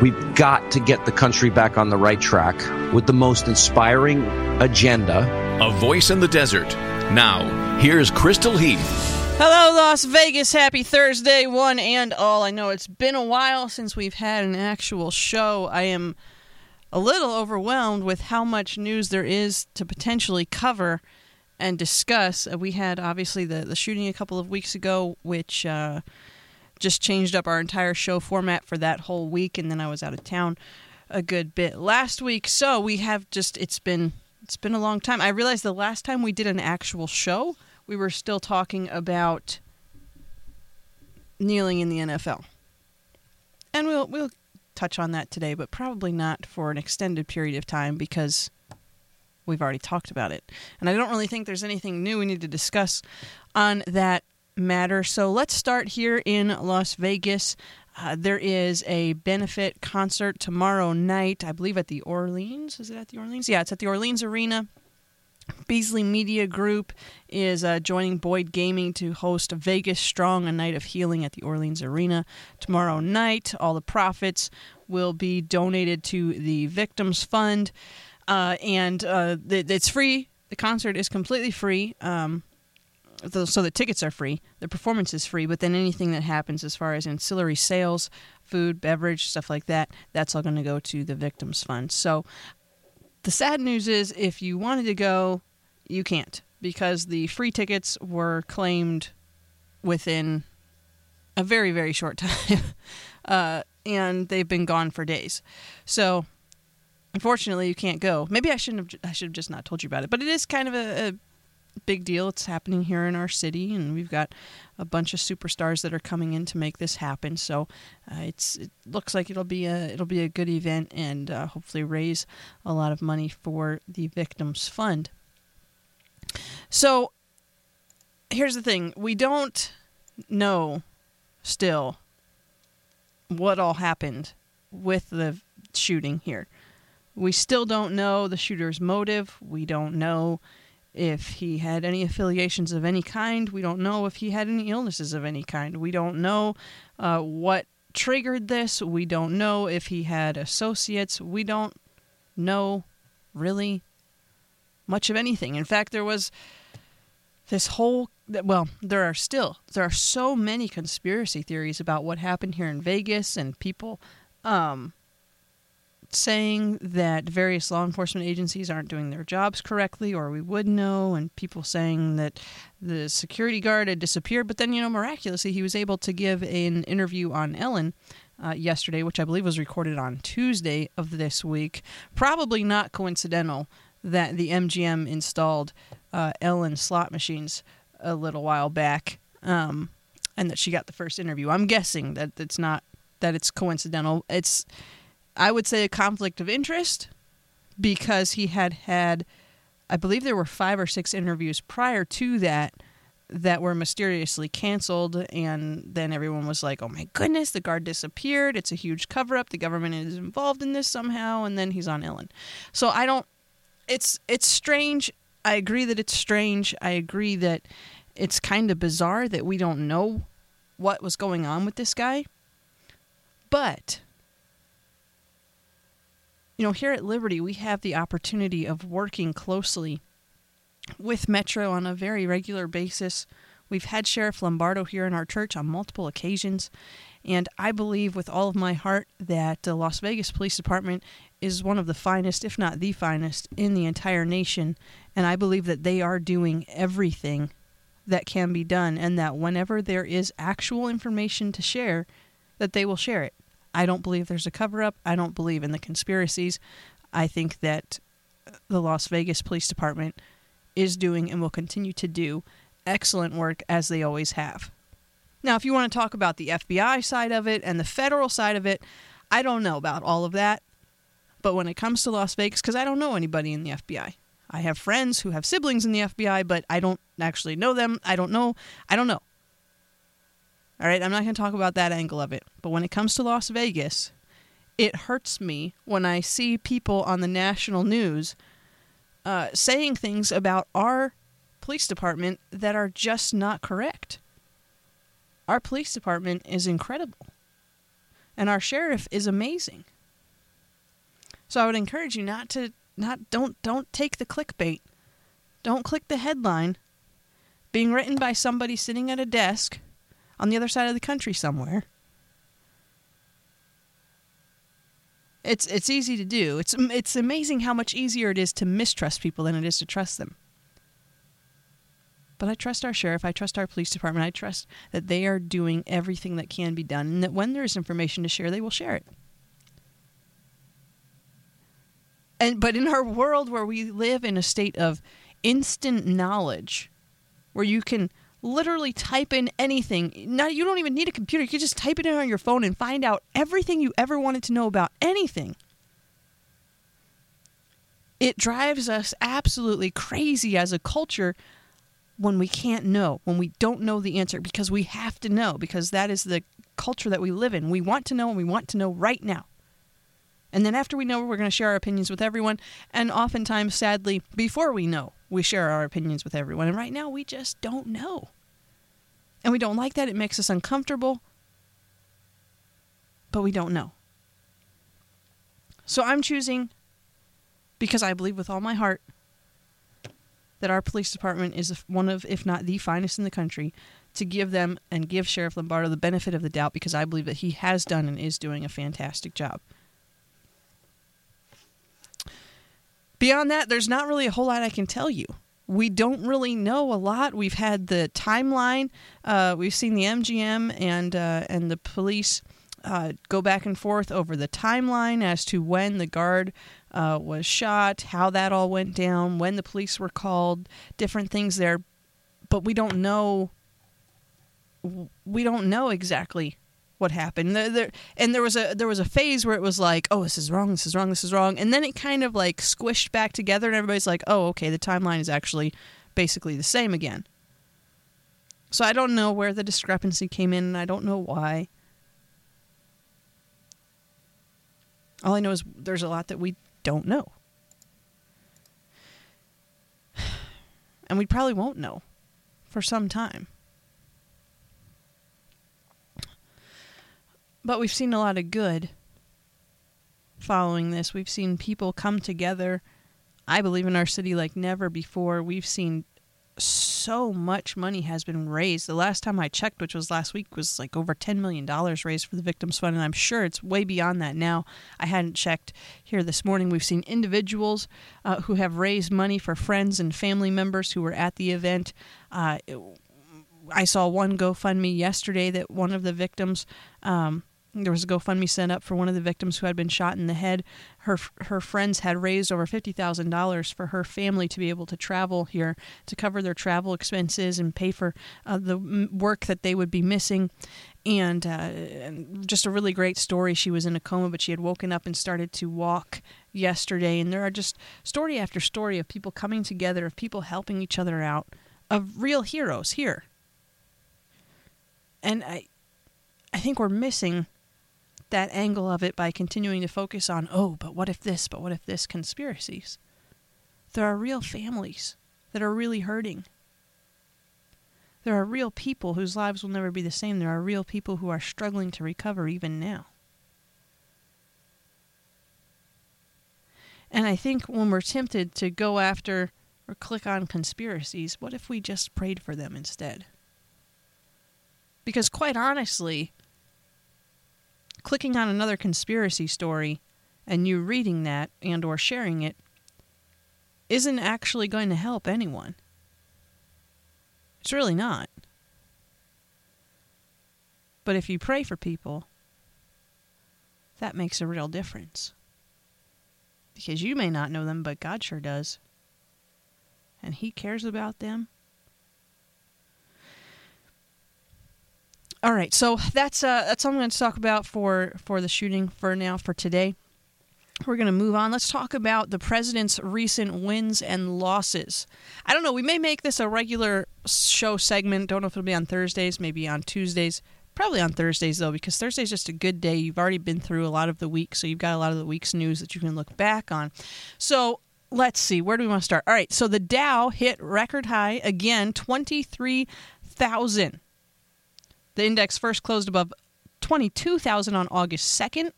we've got to get the country back on the right track with the most inspiring agenda. A voice in the desert. Now, here's Crystal Heath. Hello, Las Vegas. Happy Thursday, one and all. I know it's been a while since we've had an actual show. I am a little overwhelmed with how much news there is to potentially cover and discuss. Uh, we had obviously the, the shooting a couple of weeks ago, which uh, just changed up our entire show format for that whole week, and then I was out of town a good bit last week. So we have just it's been it's been a long time. I realized the last time we did an actual show, we were still talking about kneeling in the NFL. And we'll we'll touch on that today, but probably not for an extended period of time because we've already talked about it. And I don't really think there's anything new we need to discuss on that matter. So let's start here in Las Vegas. Uh, there is a benefit concert tomorrow night, I believe at the Orleans. Is it at the Orleans? Yeah, it's at the Orleans Arena. Beasley Media Group is uh, joining Boyd Gaming to host Vegas Strong, a night of healing at the Orleans Arena tomorrow night. All the profits will be donated to the Victims Fund, uh, and uh, it's free. The concert is completely free. Um, so the tickets are free, the performance is free, but then anything that happens as far as ancillary sales, food, beverage, stuff like that, that's all going to go to the victims fund. So the sad news is if you wanted to go, you can't because the free tickets were claimed within a very very short time. uh, and they've been gone for days. So unfortunately you can't go. Maybe I shouldn't have I should have just not told you about it, but it is kind of a, a big deal. It's happening here in our city, and we've got a bunch of superstars that are coming in to make this happen. So uh, it's it looks like it'll be a it'll be a good event, and uh, hopefully raise a lot of money for the victims fund. So here's the thing: we don't know still what all happened with the shooting here. We still don't know the shooter's motive. We don't know if he had any affiliations of any kind. We don't know if he had any illnesses of any kind. We don't know uh, what triggered this. We don't know if he had associates. We don't know really much of anything. In fact, there was this whole well, there are still there are so many conspiracy theories about what happened here in Vegas and people um, saying that various law enforcement agencies aren't doing their jobs correctly, or we would know, and people saying that the security guard had disappeared. But then, you know, miraculously, he was able to give an interview on Ellen. Uh, yesterday, which I believe was recorded on Tuesday of this week. Probably not coincidental that the MGM installed uh, Ellen slot machines a little while back, um, and that she got the first interview. I'm guessing that it's not that it's coincidental. It's I would say a conflict of interest because he had had, I believe there were five or six interviews prior to that that were mysteriously canceled. And then everyone was like, oh my goodness, the guard disappeared. It's a huge cover up. The government is involved in this somehow. And then he's on Ellen. So I don't, it's, it's strange. I agree that it's strange. I agree that it's kind of bizarre that we don't know what was going on with this guy. But you know, here at Liberty, we have the opportunity of working closely with Metro on a very regular basis. We've had Sheriff Lombardo here in our church on multiple occasions, and I believe with all of my heart that the Las Vegas Police Department is one of the finest, if not the finest, in the entire nation. And I believe that they are doing everything that can be done, and that whenever there is actual information to share, that they will share it. I don't believe there's a cover up. I don't believe in the conspiracies. I think that the Las Vegas Police Department is doing and will continue to do excellent work as they always have. Now, if you want to talk about the FBI side of it and the federal side of it, I don't know about all of that. But when it comes to Las Vegas, because I don't know anybody in the FBI, I have friends who have siblings in the FBI, but I don't actually know them. I don't know. I don't know. All right, I'm not going to talk about that angle of it. But when it comes to Las Vegas, it hurts me when I see people on the national news uh, saying things about our police department that are just not correct. Our police department is incredible, and our sheriff is amazing. So I would encourage you not to not don't don't take the clickbait. Don't click the headline being written by somebody sitting at a desk on the other side of the country somewhere. It's it's easy to do. It's it's amazing how much easier it is to mistrust people than it is to trust them. But I trust our sheriff, I trust our police department, I trust that they are doing everything that can be done and that when there is information to share, they will share it. And but in our world where we live in a state of instant knowledge, where you can literally type in anything. Now you don't even need a computer. You can just type it in on your phone and find out everything you ever wanted to know about anything. It drives us absolutely crazy as a culture when we can't know, when we don't know the answer because we have to know because that is the culture that we live in. We want to know and we want to know right now. And then after we know, we're going to share our opinions with everyone. And oftentimes, sadly, before we know, we share our opinions with everyone. And right now, we just don't know. And we don't like that. It makes us uncomfortable. But we don't know. So I'm choosing, because I believe with all my heart, that our police department is one of, if not the finest in the country, to give them and give Sheriff Lombardo the benefit of the doubt because I believe that he has done and is doing a fantastic job. Beyond that, there's not really a whole lot I can tell you. We don't really know a lot. We've had the timeline. Uh, we've seen the MGM and uh, and the police uh, go back and forth over the timeline as to when the guard uh, was shot, how that all went down, when the police were called, different things there. But we don't know. We don't know exactly what happened. There, there, and there was a there was a phase where it was like, oh, this is wrong, this is wrong, this is wrong, and then it kind of like squished back together, and everybody's like, oh, okay, the timeline is actually basically the same again. So I don't know where the discrepancy came in, and I don't know why. All I know is there's a lot that we don't know. And we probably won't know for some time. But we've seen a lot of good following this. We've seen people come together, I believe, in our city like never before. We've seen so much money has been raised. The last time I checked, which was last week, was like over $10 million raised for the Victims Fund, and I'm sure it's way beyond that now. I hadn't checked here this morning. We've seen individuals uh, who have raised money for friends and family members who were at the event. Uh, I saw one GoFundMe yesterday that one of the victims um, there was a GoFundMe set up for one of the victims who had been shot in the head. Her her friends had raised over fifty thousand dollars for her family to be able to travel here to cover their travel expenses and pay for uh, the work that they would be missing. And, uh, and just a really great story. She was in a coma, but she had woken up and started to walk yesterday. And there are just story after story of people coming together, of people helping each other out, of real heroes here. And I, I think we're missing that angle of it by continuing to focus on, oh, but what if this, but what if this conspiracies. There are real families that are really hurting. There are real people whose lives will never be the same. There are real people who are struggling to recover even now. And I think when we're tempted to go after or click on conspiracies, what if we just prayed for them instead? Because quite honestly, clicking on another conspiracy story and you reading that and or sharing it isn't actually going to help anyone. It's really not. But if you pray for people, that makes a real difference. Because you may not know them, but God sure does. And He cares about them All right, so that's uh, that's all I'm going to talk about for for the shooting for now for today. we're going to move on. Let's talk about the president's recent wins and losses. I don't know. We may make this a regular show segment. Don't know if it'll be on Thursdays, maybe on Tuesdays. Probably on Thursdays, though, because Thursday's just a good day. You've already been through a lot of the week, so you've got a lot of the week's news that you can look back on. So let's see. Where do we want to start? All right. So the Dow hit record high again, 23,000. The index first closed above 22,000 on August 2nd.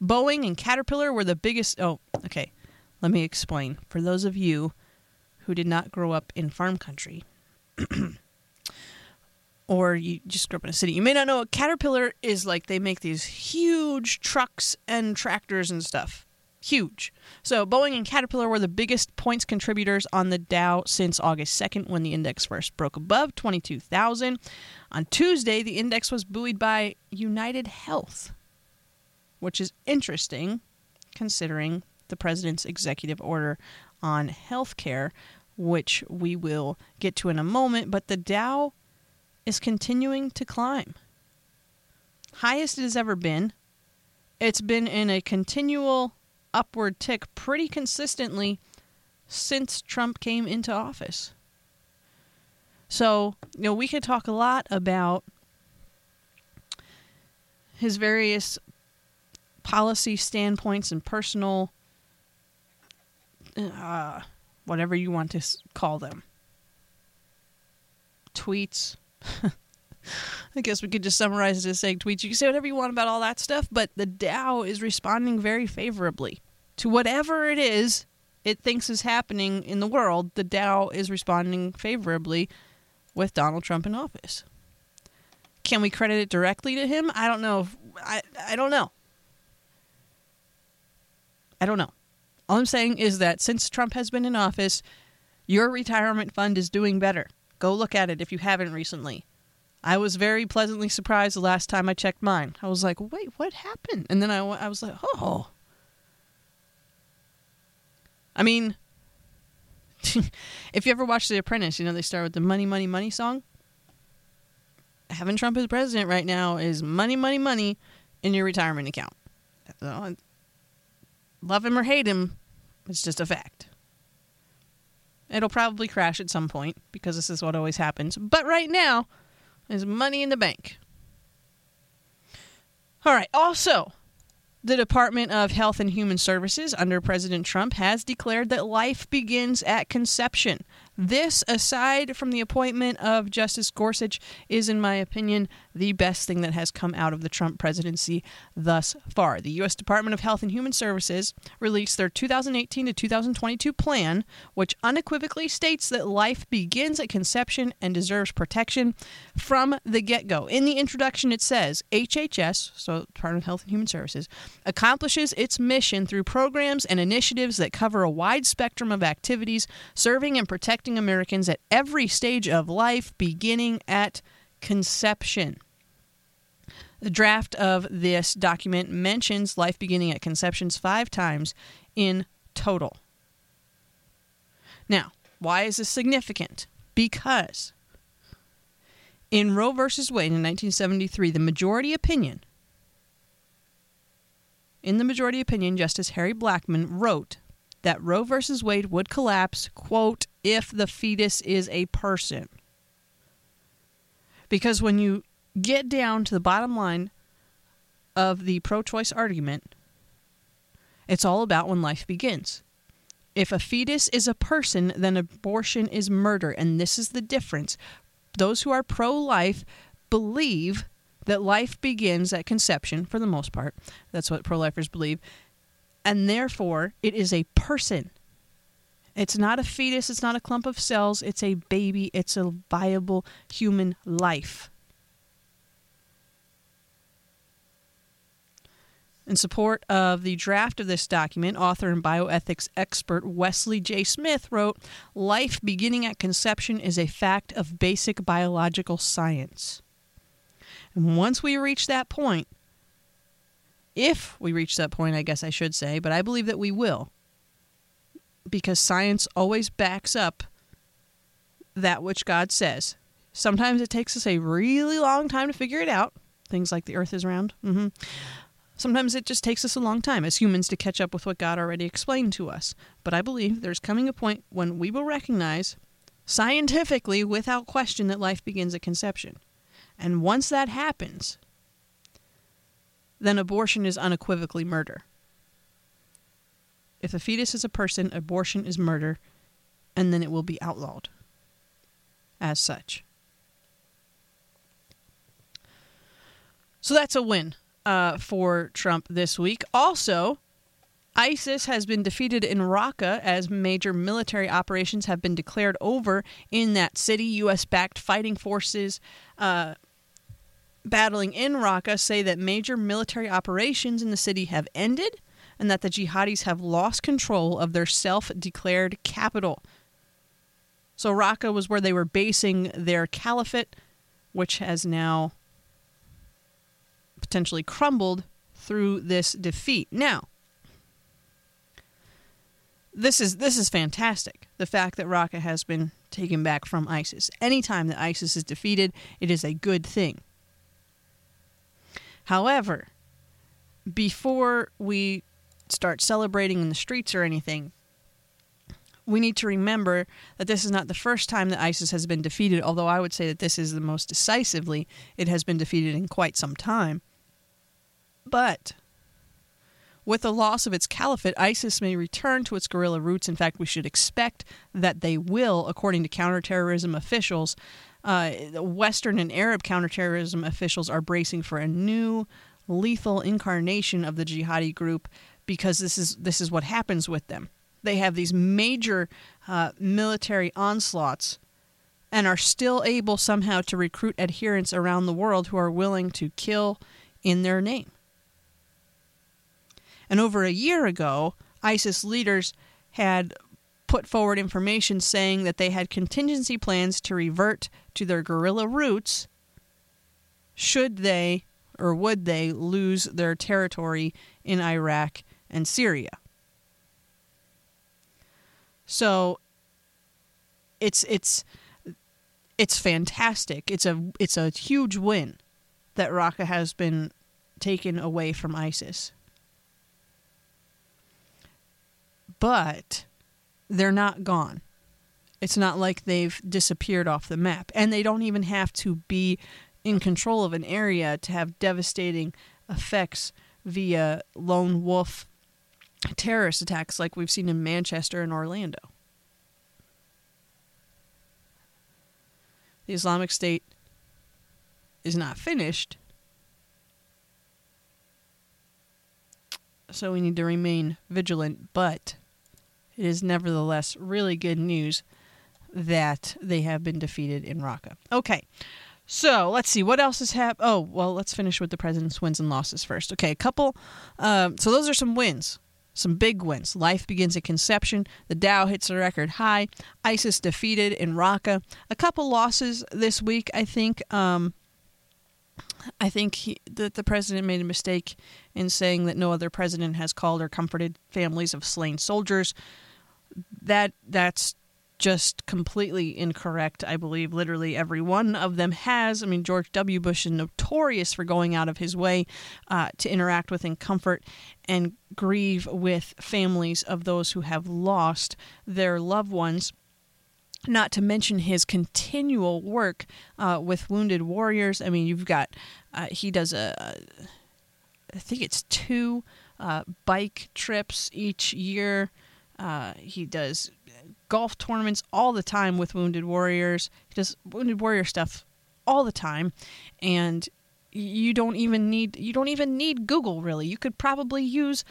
Boeing and Caterpillar were the biggest. Oh, okay. Let me explain. For those of you who did not grow up in farm country, or you just grew up in a city, you may not know what Caterpillar is like they make these huge trucks and tractors and stuff. Huge. So Boeing and Caterpillar were the biggest points contributors on the Dow since August 2nd when the index first broke above 22,000. On Tuesday, the index was buoyed by United Health, which is interesting considering the president's executive order on health care, which we will get to in a moment. But the Dow is continuing to climb. Highest it has ever been. It's been in a continual upward tick pretty consistently since Trump came into office. So, you know, we could talk a lot about his various policy standpoints and personal, uh, whatever you want to call them, tweets. I guess we could just summarize it as saying tweets. You can say whatever you want about all that stuff, but the Dow is responding very favorably to whatever it is it thinks is happening in the world. The Dow is responding favorably with Donald Trump in office. Can we credit it directly to him? I don't know. I I don't know. I don't know. All I'm saying is that since Trump has been in office, your retirement fund is doing better. Go look at it if you haven't recently. I was very pleasantly surprised the last time I checked mine. I was like, wait, what happened? And then I, I was like, oh. I mean, if you ever watch The Apprentice, you know they start with the money, money, money song. Having Trump as president right now is money, money, money in your retirement account. Uh, love him or hate him, it's just a fact. It'll probably crash at some point because this is what always happens. But right now, there's money in the bank. All right. Also, the Department of Health and Human Services under President Trump has declared that life begins at conception. This, aside from the appointment of Justice Gorsuch, is, in my opinion, the best thing that has come out of the Trump presidency thus far. The U.S. Department of Health and Human Services released their 2018 to 2022 plan, which unequivocally states that life begins at conception and deserves protection from the get go. In the introduction, it says HHS, so Department of Health and Human Services, accomplishes its mission through programs and initiatives that cover a wide spectrum of activities serving and protecting Americans at every stage of life, beginning at conception. The draft of this document mentions life beginning at conceptions five times in total. Now, why is this significant? Because in Roe v. Wade in 1973, the majority opinion, in the majority opinion, Justice Harry Blackmun wrote that Roe v. Wade would collapse, quote, if the fetus is a person. Because when you get down to the bottom line of the pro choice argument, it's all about when life begins. If a fetus is a person, then abortion is murder. And this is the difference. Those who are pro life believe that life begins at conception, for the most part. That's what pro lifers believe and therefore it is a person. It's not a fetus, it's not a clump of cells, it's a baby, it's a viable human life. In support of the draft of this document, author and bioethics expert Wesley J. Smith wrote Life beginning at conception is a fact of basic biological science. And once we reach that point, if we reach that point, I guess I should say, but I believe that we will. Because science always backs up that which God says. Sometimes it takes us a really long time to figure it out. Things like the earth is round. Mm-hmm. Sometimes it just takes us a long time as humans to catch up with what God already explained to us. But I believe there's coming a point when we will recognize scientifically, without question, that life begins at conception. And once that happens, then abortion is unequivocally murder. If a fetus is a person, abortion is murder, and then it will be outlawed as such. So that's a win uh, for Trump this week. Also, ISIS has been defeated in Raqqa as major military operations have been declared over in that city. U.S. backed fighting forces uh, battling in Raqqa say that major military operations in the city have ended and that the jihadis have lost control of their self declared capital. So, Raqqa was where they were basing their caliphate, which has now potentially crumbled through this defeat. Now, this is this is fantastic. The fact that Raqqa has been taken back from ISIS. Anytime that ISIS is defeated, it is a good thing. However, before we start celebrating in the streets or anything, we need to remember that this is not the first time that ISIS has been defeated, although I would say that this is the most decisively it has been defeated in quite some time. But with the loss of its caliphate, ISIS may return to its guerrilla roots. In fact, we should expect that they will, according to counterterrorism officials. Uh, Western and Arab counterterrorism officials are bracing for a new lethal incarnation of the jihadi group because this is this is what happens with them. They have these major uh, military onslaughts and are still able somehow to recruit adherents around the world who are willing to kill in their name. And over a year ago, ISIS leaders had put forward information saying that they had contingency plans to revert to their guerrilla roots should they or would they lose their territory in Iraq and Syria. So it's it's it's fantastic. It's a it's a huge win that Raqqa has been taken away from ISIS. But they're not gone. It's not like they've disappeared off the map. And they don't even have to be in control of an area to have devastating effects via lone wolf terrorist attacks like we've seen in Manchester and Orlando. The Islamic State is not finished. So we need to remain vigilant, but it is nevertheless really good news that they have been defeated in Raqqa. Okay. So let's see what else has happened. Oh, well, let's finish with the president's wins and losses first. Okay, a couple. Um, so those are some wins, some big wins. Life begins at conception. The Dow hits a record high. ISIS defeated in Raqqa. A couple losses this week, I think. Um, I think he, that the president made a mistake in saying that no other president has called or comforted families of slain soldiers. That that's just completely incorrect. I believe literally every one of them has. I mean, George W. Bush is notorious for going out of his way uh, to interact with and comfort and grieve with families of those who have lost their loved ones. Not to mention his continual work uh, with wounded warriors. I mean, you've got, uh, he does a, I think it's two uh, bike trips each year. Uh, he does golf tournaments all the time with Wounded Warriors. He does Wounded Warrior stuff all the time, and you don't even need you don't even need Google really. You could probably use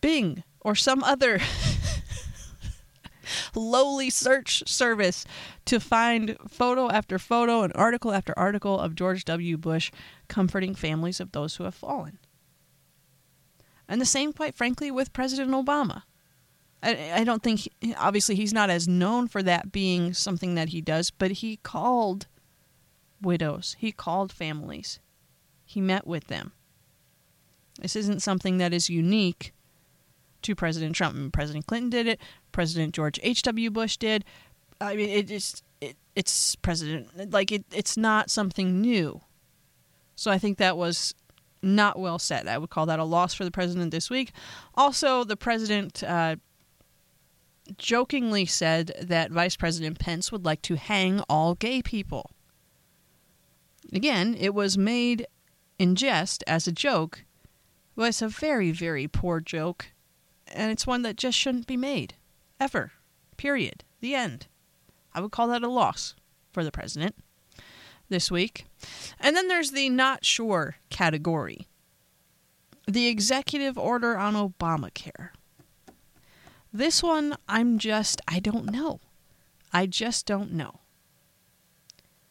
Bing or some other lowly search service to find photo after photo and article after article of George W. Bush comforting families of those who have fallen. And the same, quite frankly, with President Obama. I, I don't think, obviously, he's not as known for that being something that he does, but he called widows, he called families, he met with them. This isn't something that is unique to President Trump. President Clinton did it. President George H. W. Bush did. I mean, it just it, it's President like it. It's not something new. So I think that was not well said. I would call that a loss for the president this week. Also, the president uh, jokingly said that Vice President Pence would like to hang all gay people. Again, it was made in jest as a joke, but it's a very, very poor joke, and it's one that just shouldn't be made. Ever. Period. The end. I would call that a loss for the president this week. And then there's the not sure category the executive order on Obamacare. This one, I'm just, I don't know. I just don't know.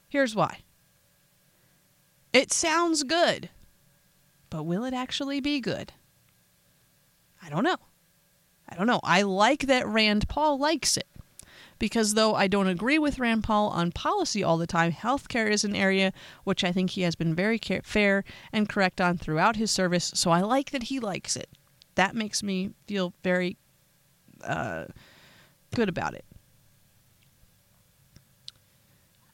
Here's why it sounds good, but will it actually be good? I don't know. I don't know. I like that Rand Paul likes it because though I don't agree with Rand Paul on policy all the time, healthcare is an area which I think he has been very care- fair and correct on throughout his service. So I like that he likes it. That makes me feel very uh, good about it.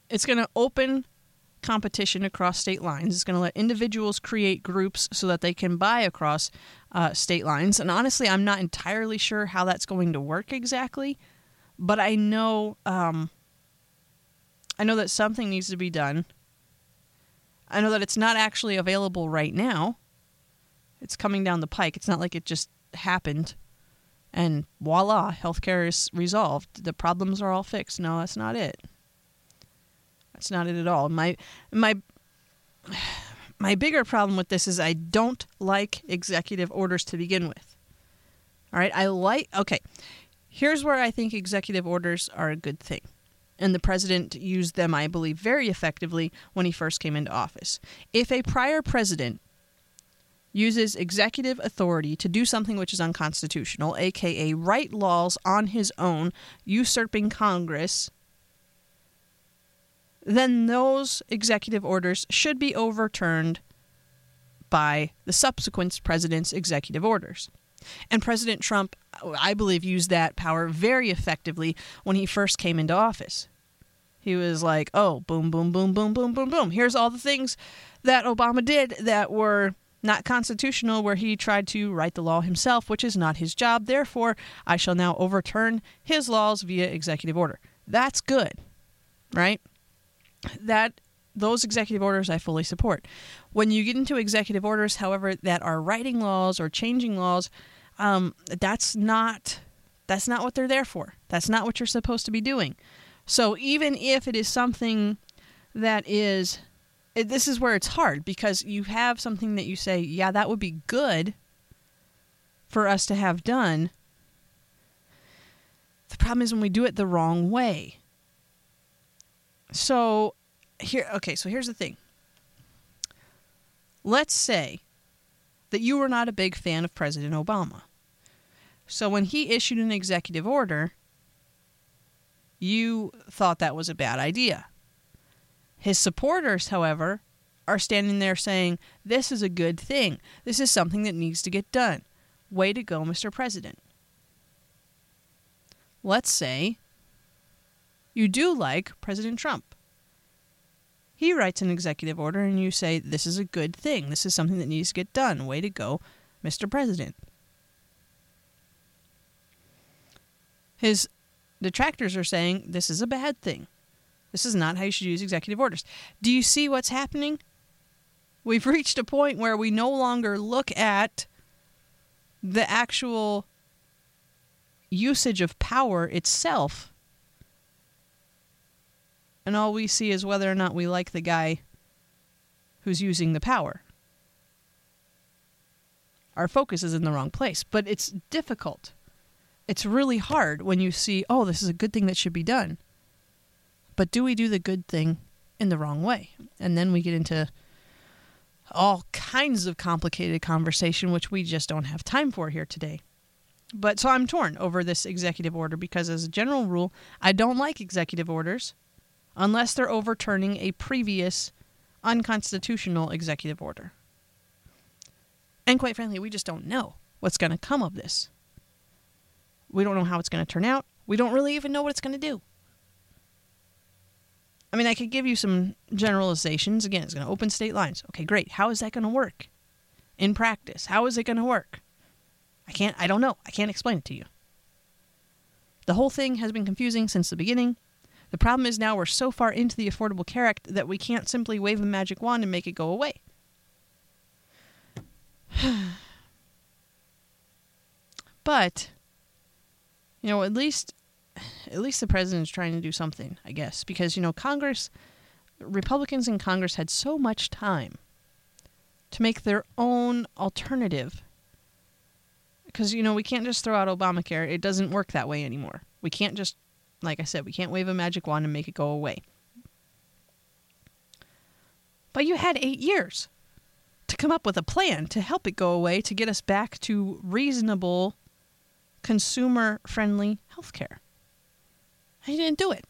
It's going to open competition across state lines. It's going to let individuals create groups so that they can buy across uh, state lines. And honestly, I'm not entirely sure how that's going to work exactly, but I know um, I know that something needs to be done. I know that it's not actually available right now. It's coming down the pike. It's not like it just happened and voila, healthcare is resolved. The problems are all fixed. No, that's not it. That's not it at all. My my my bigger problem with this is I don't like executive orders to begin with. All right, I like okay. Here's where I think executive orders are a good thing. And the president used them, I believe, very effectively when he first came into office. If a prior president uses executive authority to do something which is unconstitutional, aka write laws on his own, usurping Congress, then those executive orders should be overturned by the subsequent president's executive orders. And President Trump, I believe, used that power very effectively when he first came into office. He was like, oh, boom, boom, boom, boom, boom, boom, boom. Here's all the things that Obama did that were not constitutional, where he tried to write the law himself, which is not his job. Therefore, I shall now overturn his laws via executive order. That's good, right? That those executive orders I fully support. When you get into executive orders, however, that are writing laws or changing laws, um, that's not that's not what they're there for. That's not what you're supposed to be doing. So even if it is something that is this is where it's hard because you have something that you say, yeah, that would be good for us to have done. The problem is when we do it the wrong way. So here okay, so here's the thing. Let's say that you were not a big fan of President Obama. So when he issued an executive order, you thought that was a bad idea. His supporters, however, are standing there saying, This is a good thing. This is something that needs to get done. Way to go, Mr. President. Let's say you do like President Trump. He writes an executive order, and you say, This is a good thing. This is something that needs to get done. Way to go, Mr. President. His detractors are saying, This is a bad thing. This is not how you should use executive orders. Do you see what's happening? We've reached a point where we no longer look at the actual usage of power itself. And all we see is whether or not we like the guy who's using the power. Our focus is in the wrong place, but it's difficult. It's really hard when you see, oh, this is a good thing that should be done. But do we do the good thing in the wrong way? And then we get into all kinds of complicated conversation, which we just don't have time for here today. But so I'm torn over this executive order because, as a general rule, I don't like executive orders unless they're overturning a previous unconstitutional executive order. And quite frankly, we just don't know what's going to come of this. We don't know how it's going to turn out. We don't really even know what it's going to do. I mean, I could give you some generalizations. Again, it's going to open state lines. Okay, great. How is that going to work? in practice? How is it going to work? I can't, I don't know. I can't explain it to you. The whole thing has been confusing since the beginning. The problem is now we're so far into the Affordable Care Act that we can't simply wave a magic wand and make it go away. but you know, at least at least the president's trying to do something, I guess, because you know, Congress Republicans in Congress had so much time to make their own alternative. Because you know, we can't just throw out Obamacare. It doesn't work that way anymore. We can't just like I said, we can't wave a magic wand and make it go away. But you had 8 years to come up with a plan to help it go away to get us back to reasonable consumer friendly healthcare. And you didn't do it.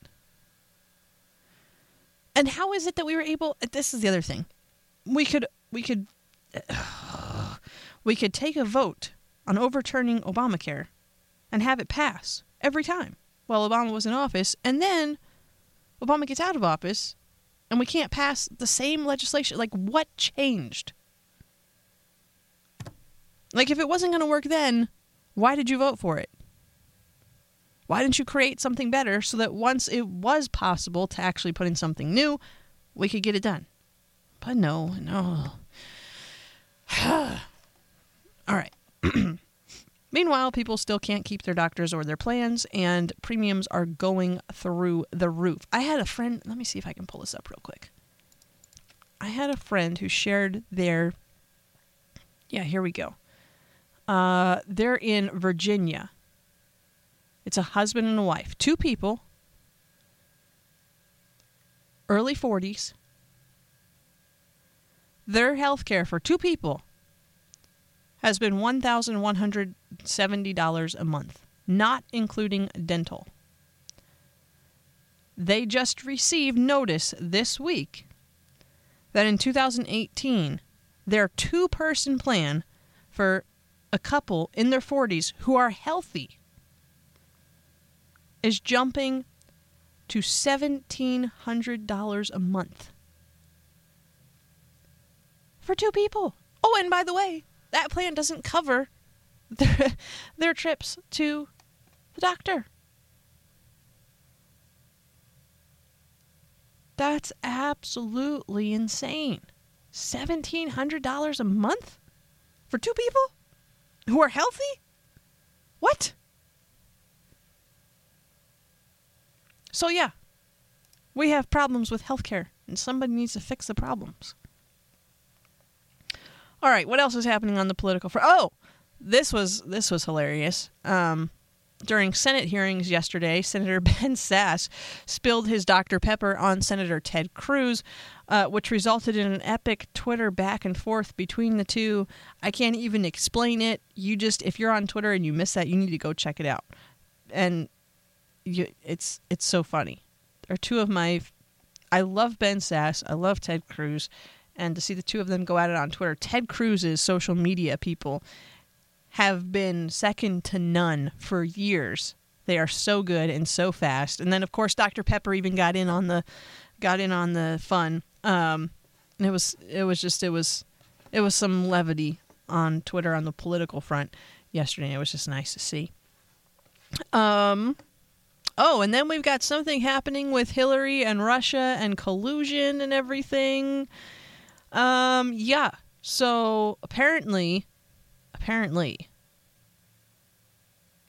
And how is it that we were able this is the other thing. We could we could we could take a vote on overturning Obamacare and have it pass every time while Obama was in office and then Obama gets out of office and we can't pass the same legislation. Like what changed? Like if it wasn't going to work then, why did you vote for it? Why didn't you create something better so that once it was possible to actually put in something new, we could get it done? But no, no. All right. Meanwhile, people still can't keep their doctors or their plans, and premiums are going through the roof. I had a friend, let me see if I can pull this up real quick. I had a friend who shared their, yeah, here we go. Uh, they're in Virginia. It's a husband and a wife, two people, early 40s. Their health care for two people has been $1,170 a month, not including dental. They just received notice this week that in 2018, their two person plan for a couple in their 40s who are healthy is jumping to $1,700 a month for two people. Oh, and by the way, that plan doesn't cover their, their trips to the doctor. That's absolutely insane. $1,700 a month for two people? who are healthy? What? So, yeah, we have problems with healthcare, and somebody needs to fix the problems. All right, what else is happening on the political front? Oh, this was this was hilarious. Um, during Senate hearings yesterday, Senator Ben Sasse spilled his Dr. Pepper on Senator Ted Cruz, uh, which resulted in an epic Twitter back and forth between the two. I can't even explain it. You just, if you're on Twitter and you miss that, you need to go check it out. And you, it's it's so funny. They're two of my. I love Ben Sasse. I love Ted Cruz, and to see the two of them go at it on Twitter. Ted Cruz's social media people have been second to none for years. They are so good and so fast. And then of course Dr. Pepper even got in on the got in on the fun. Um, and it was it was just it was it was some levity on Twitter on the political front yesterday. It was just nice to see. Um Oh, and then we've got something happening with Hillary and Russia and collusion and everything. Um yeah. So apparently apparently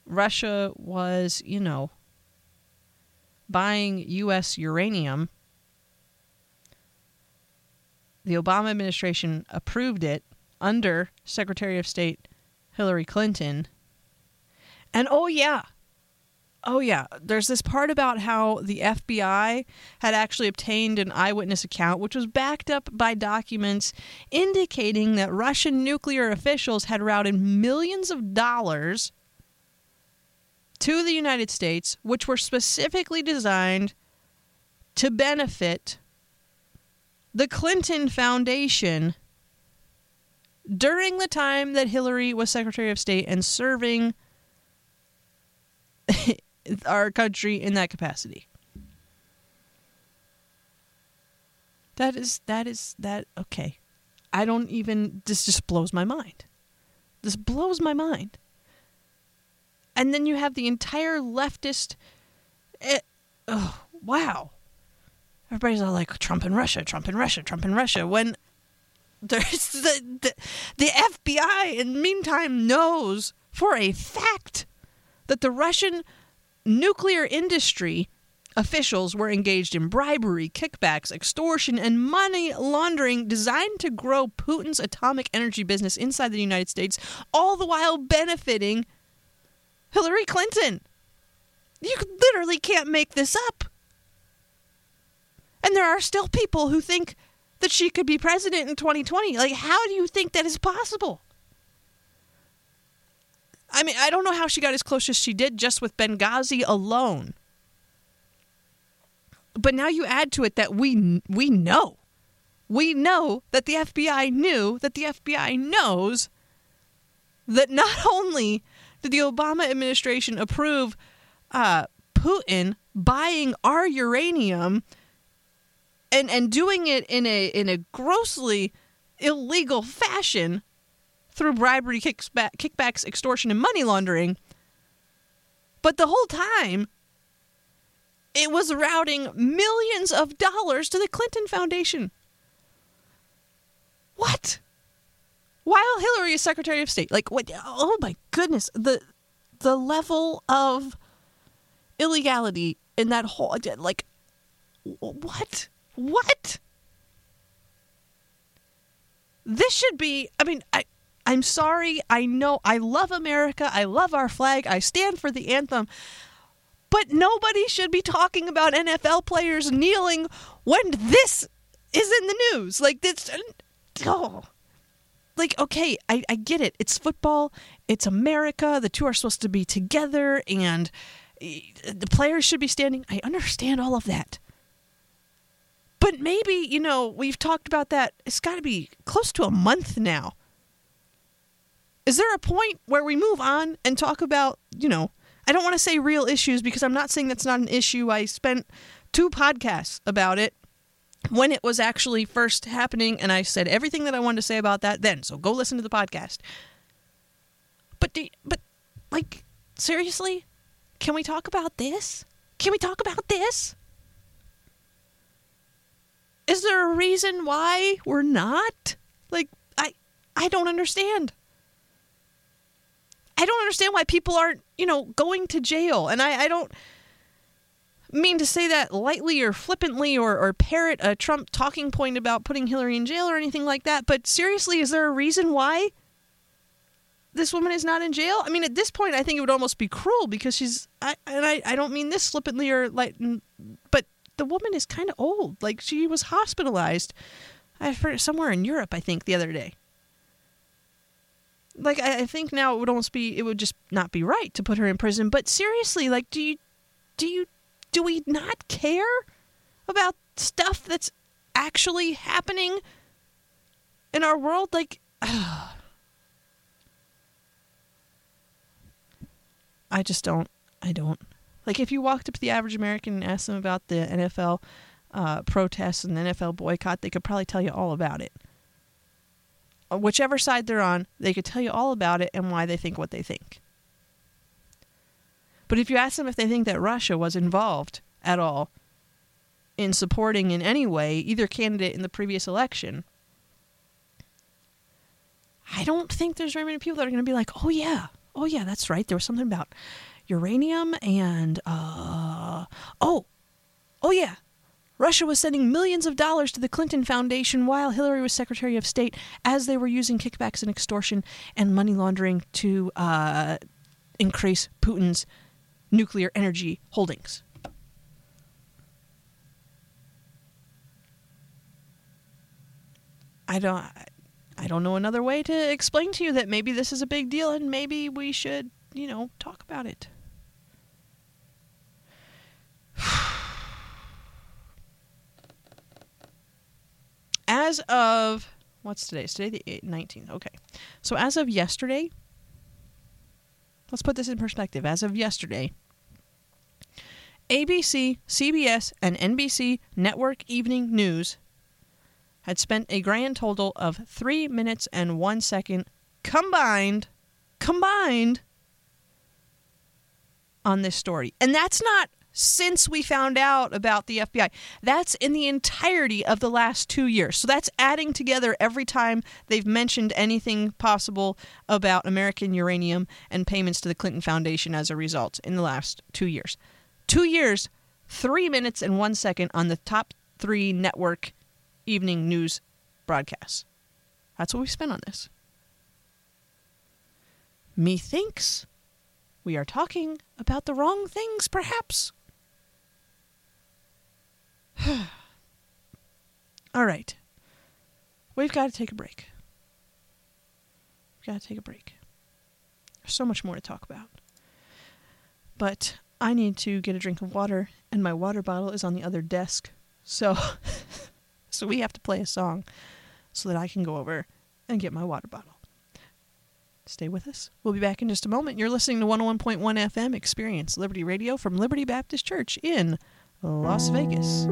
Russia was, you know, buying U.S. uranium. The Obama administration approved it under Secretary of State Hillary Clinton. And oh, yeah, Oh, yeah. There's this part about how the FBI had actually obtained an eyewitness account, which was backed up by documents indicating that Russian nuclear officials had routed millions of dollars to the United States, which were specifically designed to benefit the Clinton Foundation during the time that Hillary was Secretary of State and serving our country in that capacity. That is that is that okay. I don't even. This just blows my mind. This blows my mind. And then you have the entire leftist. It, oh, wow. Everybody's all like Trump and Russia, Trump and Russia, Trump and Russia. When there's the, the, the FBI, in the meantime, knows for a fact that the Russian nuclear industry officials were engaged in bribery, kickbacks, extortion, and money laundering designed to grow Putin's atomic energy business inside the United States, all the while benefiting Hillary Clinton. You literally can't make this up. And there are still people who think that she could be president in 2020. Like, how do you think that is possible? I mean, I don't know how she got as close as she did just with Benghazi alone. But now you add to it that we we know. We know that the FBI knew that the FBI knows that not only did the Obama administration approve uh, Putin buying our uranium and and doing it in a in a grossly illegal fashion through bribery, kickbacks, extortion, and money laundering. But the whole time, it was routing millions of dollars to the Clinton Foundation. What? While Hillary is Secretary of State, like what? Oh my goodness, the the level of illegality in that whole like what? What? This should be. I mean, I. I'm sorry. I know. I love America. I love our flag. I stand for the anthem. But nobody should be talking about NFL players kneeling when this is in the news. Like this. Oh. Like, okay, I, I get it. It's football. It's America. The two are supposed to be together, and eh, the players should be standing. I understand all of that. But maybe, you know, we've talked about that. It's got to be close to a month now. Is there a point where we move on and talk about, you know, I don't want to say real issues because I'm not saying that's not an issue. I spent two podcasts about it when it was actually first happening, and I said everything that I wanted to say about that then. So go listen to the podcast. But, do, but, like, seriously? Can we talk about this? Can we talk about this? Is there a reason why we're not? Like I I don't understand. I don't understand why people aren't, you know, going to jail. And I, I don't mean to say that lightly or flippantly or, or parrot a Trump talking point about putting Hillary in jail or anything like that. But seriously, is there a reason why this woman is not in jail? I mean, at this point, I think it would almost be cruel because she's, I, and I, I don't mean this flippantly or like, but the woman is kind of old. Like she was hospitalized. I've heard somewhere in Europe, I think, the other day. Like I, I think now it would almost be it would just not be right to put her in prison. But seriously, like do you do you do we not care about stuff that's actually happening in our world? Like I just don't I don't like if you walked up to the average American and asked them about the NFL uh, protests and the NFL boycott, they could probably tell you all about it. Uh, whichever side they're on, they could tell you all about it and why they think what they think. But if you ask them if they think that Russia was involved at all in supporting in any way either candidate in the previous election, I don't think there's very many people that are going to be like, oh, yeah, oh, yeah, that's right. There was something about uranium and uh, oh, oh yeah, Russia was sending millions of dollars to the Clinton Foundation while Hillary was Secretary of State, as they were using kickbacks and extortion and money laundering to uh, increase Putin's nuclear energy holdings. I don't. I don't know another way to explain to you that maybe this is a big deal and maybe we should, you know, talk about it. as of what's today? Today the 19th? Okay. So as of yesterday, let's put this in perspective. As of yesterday, ABC, CBS, and NBC network evening news had spent a grand total of three minutes and one second combined, combined on this story. And that's not since we found out about the FBI. That's in the entirety of the last two years. So that's adding together every time they've mentioned anything possible about American uranium and payments to the Clinton Foundation as a result in the last two years. Two years, three minutes and one second on the top three network evening news broadcasts. That's what we spent on this. Methinks we are talking about the wrong things, perhaps. All right. We've got to take a break. We've got to take a break. There's so much more to talk about. But I need to get a drink of water, and my water bottle is on the other desk. So, so we have to play a song so that I can go over and get my water bottle. Stay with us. We'll be back in just a moment. You're listening to 101.1 FM Experience Liberty Radio from Liberty Baptist Church in Las Vegas.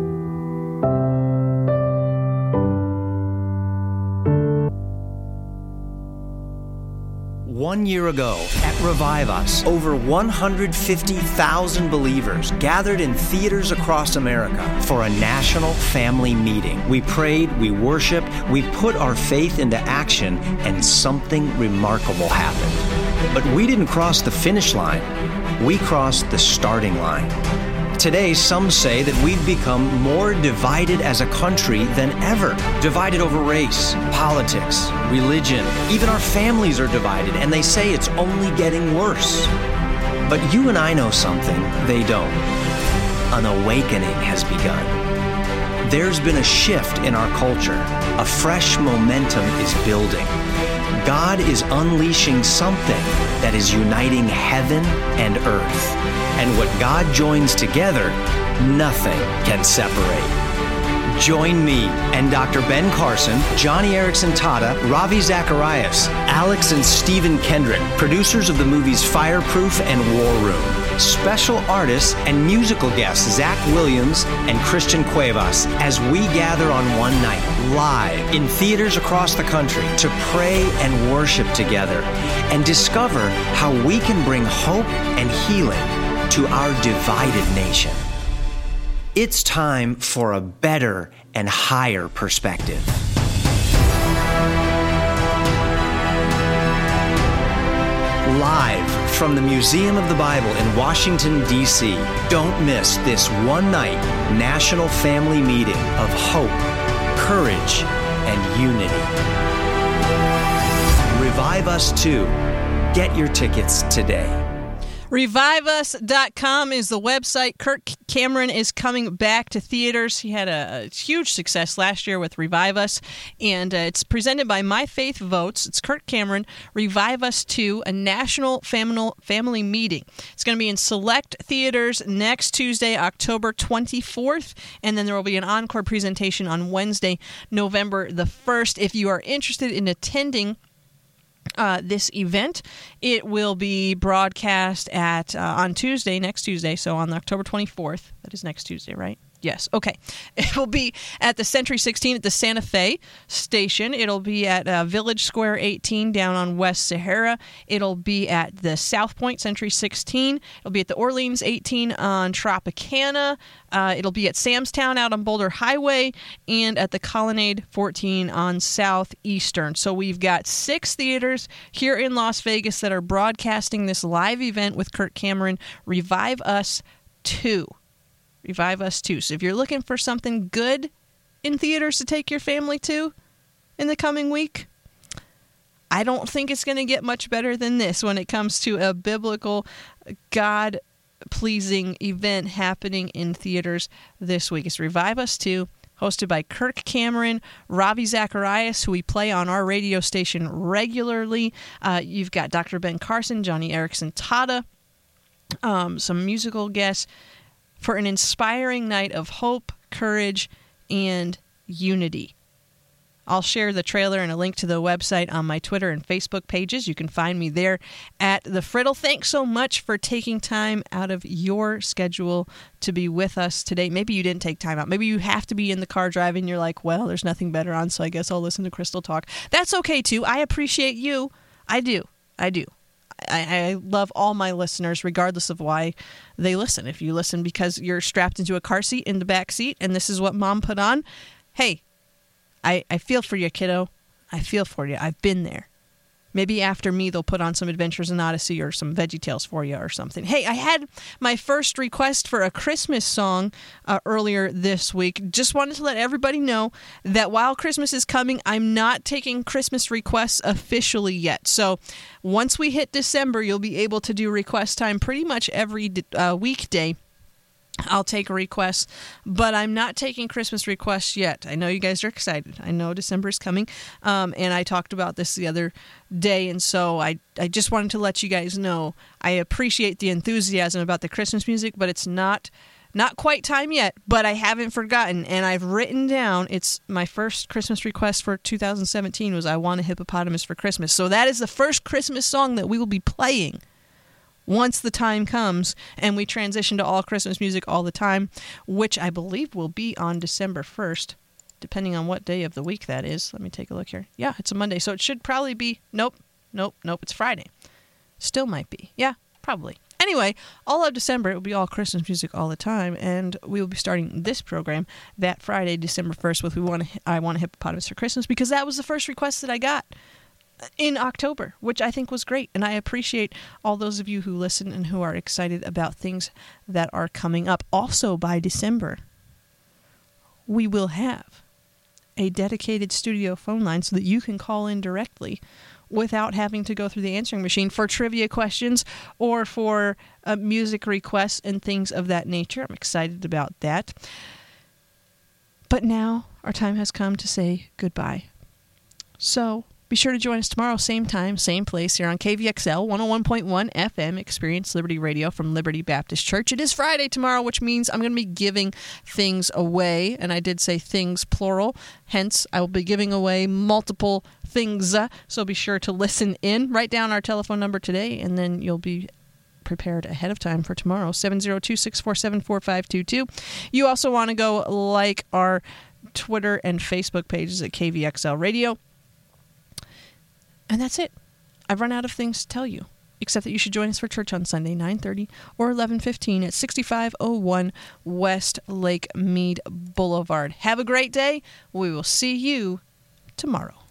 One year ago at Revive Us, over 150,000 believers gathered in theaters across America for a national family meeting. We prayed, we worshiped, we put our faith into action, and something remarkable happened. But we didn't cross the finish line, we crossed the starting line. Today, some say that we've become more divided as a country than ever. Divided over race, politics, religion. Even our families are divided, and they say it's only getting worse. But you and I know something they don't. An awakening has begun. There's been a shift in our culture. A fresh momentum is building. God is unleashing something that is uniting heaven and earth. And what God joins together, nothing can separate. Join me and Dr. Ben Carson, Joni Eareckson Tada, Ravi Zacharias, Alex and Stephen Kendrick, producers of the movies Fireproof and War Room, special artists and musical guests Zach Williams and Christian Cuevas as we gather on one night live in theaters across the country to pray and worship together and discover how we can bring hope and healing to our divided nation. It's time for a better and higher perspective. Live from the Museum of the Bible in Washington, D.C., don't miss this one night national family meeting of hope, courage, and unity. Revive Us Too. Get your tickets today. ReviveUs.com is the website. Kirk Cameron is coming back to theaters. He had a, a huge success last year with Revive Us, and uh, it's presented by My Faith Votes. It's Kirk Cameron, Revive Us 2, a national family, family meeting. It's going to be in select theaters next Tuesday, October 24th, and then there will be an encore presentation on Wednesday, November the 1st. If you are interested in attending, uh, this event. It will be broadcast at uh, on Tuesday, next Tuesday, so on October 24th. That is next Tuesday, right? Yes. Okay. It will be at the Century 16 at the Santa Fe station. It'll be at uh, Village Square 18 down on West Sahara. It'll be at the South Point Century 16. It'll be at the Orleans 18 on Tropicana. Uh, it'll be at Sam's Town out on Boulder Highway and at the Colonnade 14 on Southeastern. So we've got six theaters here in Las Vegas that are broadcasting this live event with Kirk Cameron. Revive Us 2. Revive Us too. So if you're looking for something good in theaters to take your family to in the coming week, I don't think it's going to get much better than this when it comes to a biblical, God pleasing event happening in theaters this week. It's Revive Us too, hosted by Kirk Cameron, Ravi Zacharias, who we play on our radio station regularly. Uh, you've got Dr. Ben Carson, Joni Eareckson Tada, um, some musical guests for an inspiring night of hope, courage, and unity. I'll share the trailer and a link to the website on my Twitter and Facebook pages. You can find me there at the Friddle. Thanks so much for taking time out of your schedule to be with us today. Maybe you didn't take time out. Maybe you have to be in the car driving. You're like, well, there's nothing better on, so I guess I'll listen to Crystal talk. That's okay too. I appreciate you. I do. I do. I, I, love all my listeners, regardless of why they listen. If you listen because you're strapped into a car seat in the back seat and this is what mom put on, hey, I, I feel for you, kiddo. I feel for you. I've been there. Maybe after me, they'll put on some Adventures in Odyssey or some Veggie Tales for you or something. Hey, I had my first request for a Christmas song uh, earlier this week. Just wanted to let everybody know that while Christmas is coming, I'm not taking Christmas requests officially yet. So once we hit December, you'll be able to do request time pretty much every uh, weekday I'll take requests, but I'm not taking Christmas requests yet. I know you guys are excited. I know December is coming, um, and I talked about this the other day, and so I I just wanted to let you guys know I appreciate the enthusiasm about the Christmas music, but it's not not quite time yet. But I haven't forgotten, and I've written down. It's my first Christmas request for 2017 was I want a hippopotamus for Christmas. So that is the first Christmas song that we will be playing once the time comes and we transition to all Christmas music all the time, which I believe will be on December 1st, depending on what day of the week that is. Let me take a look here. Yeah, it's a Monday, so it should probably be. Nope, nope, nope, it's Friday. Still might be. Yeah, probably. Anyway, all of December it will be all Christmas music all the time, and we will be starting this program that Friday, December first, with "We Want I Want a Hippopotamus for Christmas" because that was the first request that I got in October, which I think was great. And I appreciate all those of you who listen and who are excited about things that are coming up. Also, by December, we will have a dedicated studio phone line so that you can call in directly without having to go through the answering machine for trivia questions or for uh, music requests and things of that nature. I'm excited about that. But now our time has come to say goodbye. So, be sure to join us tomorrow, same time, same place, here on KVXL 101.1 FM Experience Liberty Radio from Liberty Baptist Church. It is Friday tomorrow, which means I'm going to be giving things away. And I did say things plural, hence, I will be giving away multiple things. Uh, so be sure to listen in. Write down our telephone number today, and then you'll be prepared ahead of time for tomorrow 702 647 4522. You also want to go like our Twitter and Facebook pages at KVXL Radio. And that's it. I've run out of things to tell you, except that you should join us for church on Sunday, 9.30 or 11.15 at 6501 West Lake Mead Boulevard. Have a great day. We will see you tomorrow.